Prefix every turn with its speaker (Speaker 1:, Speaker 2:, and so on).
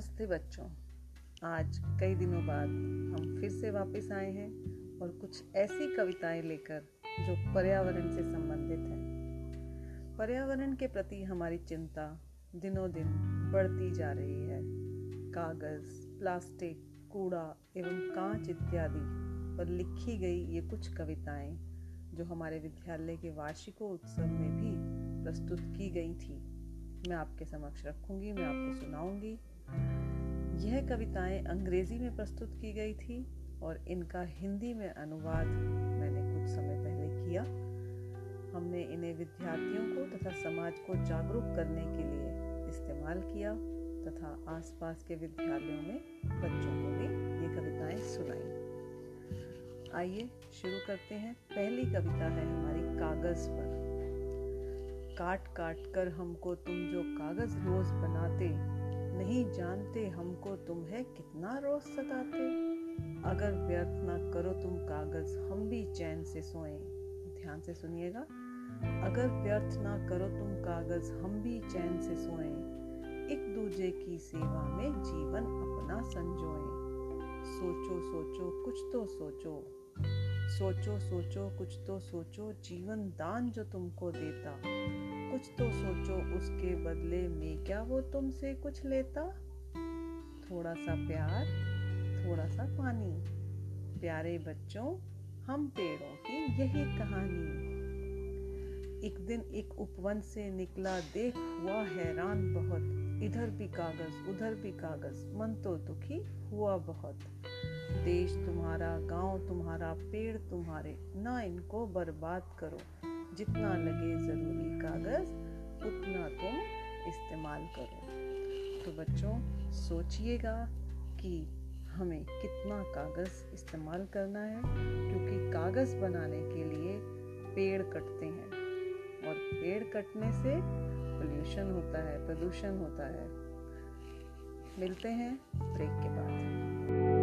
Speaker 1: नमस्ते बच्चों। आज कई दिनों बाद हम फिर से वापस आए हैं और कुछ ऐसी कविताएँ लेकर जो पर्यावरण से संबंधित हैं। पर्यावरण के प्रति हमारी चिंता दिनों दिन बढ़ती जा रही है। कागज़, प्लास्टिक, कूड़ा एवं कांच इत्यादि पर लिखी गई ये कुछ कविताएँ जो हमारे विद्यालय के वार्षिकोत्सव में भी प्रस्तुत की गई थी। मैं आपके समक्ष रखूँगी, मैं आपको सुनाऊँगी। यह कविताएँ अंग्रेज़ी में प्रस्तुत की गई थी और इनका हिंदी में अनुवाद मैंने कुछ समय पहले किया। हमने इन्हें विद्यार्थियों को तथा समाज को जागरूक करने के लिए इस्तेमाल किया तथा आसपास के विद्यालयों में बच्चों को भी ये कविताएँ सुनाई। आइए शुरू करते हैं। पहली कविता है हमारी कागज़ पर। काट काट कर हमको तुम जो कागज़ रोज बनाते, नहीं जानते हमको तुम है कितना रोज सताते। अगर व्यर्थ ना करो तुम कागज़, हम भी चैन से सोए। ध्यान से सुनिएगा। अगर व्यर्थ ना करो तुम कागज़, हम भी चैन से सोए। एक दूजे की सेवा में जीवन अपना संजोए। सोचो सोचो, कुछ तो सोचो। सोचो सोचो, कुछ तो सोचो, जीवन दान जो तुमको देता। कुछ तो सोचो, उसके बदले में क्या वो तुमसे कुछ लेता? थोड़ा सा प्यार थोड़ा सा पानी। प्यारे बच्चों, हम पेड़ों की यही कहानी। एक दिन एक उपवन से निकला, देख, हुआ हैरान बहुत। इधर भी कागज़, उधर भी कागज़। मन तो दुखी हुआ बहुत। देश तुम्हारा, गाँव तुम्हारा, पेड़ तुम्हारे। ना इनको बर्बाद करो। जितना लगे ज़रूरी कागज़, उतना तुम इस्तेमाल करो। तो बच्चों, सोचिएगा कि हमें कितना कागज़ इस्तेमाल करना है, क्योंकि कागज़ बनाने के लिए पेड़ कटते हैं। और पेड़ कटने से पोल्यूशन होता है प्रदूषण होता है। मिलते हैं ब्रेक के बाद।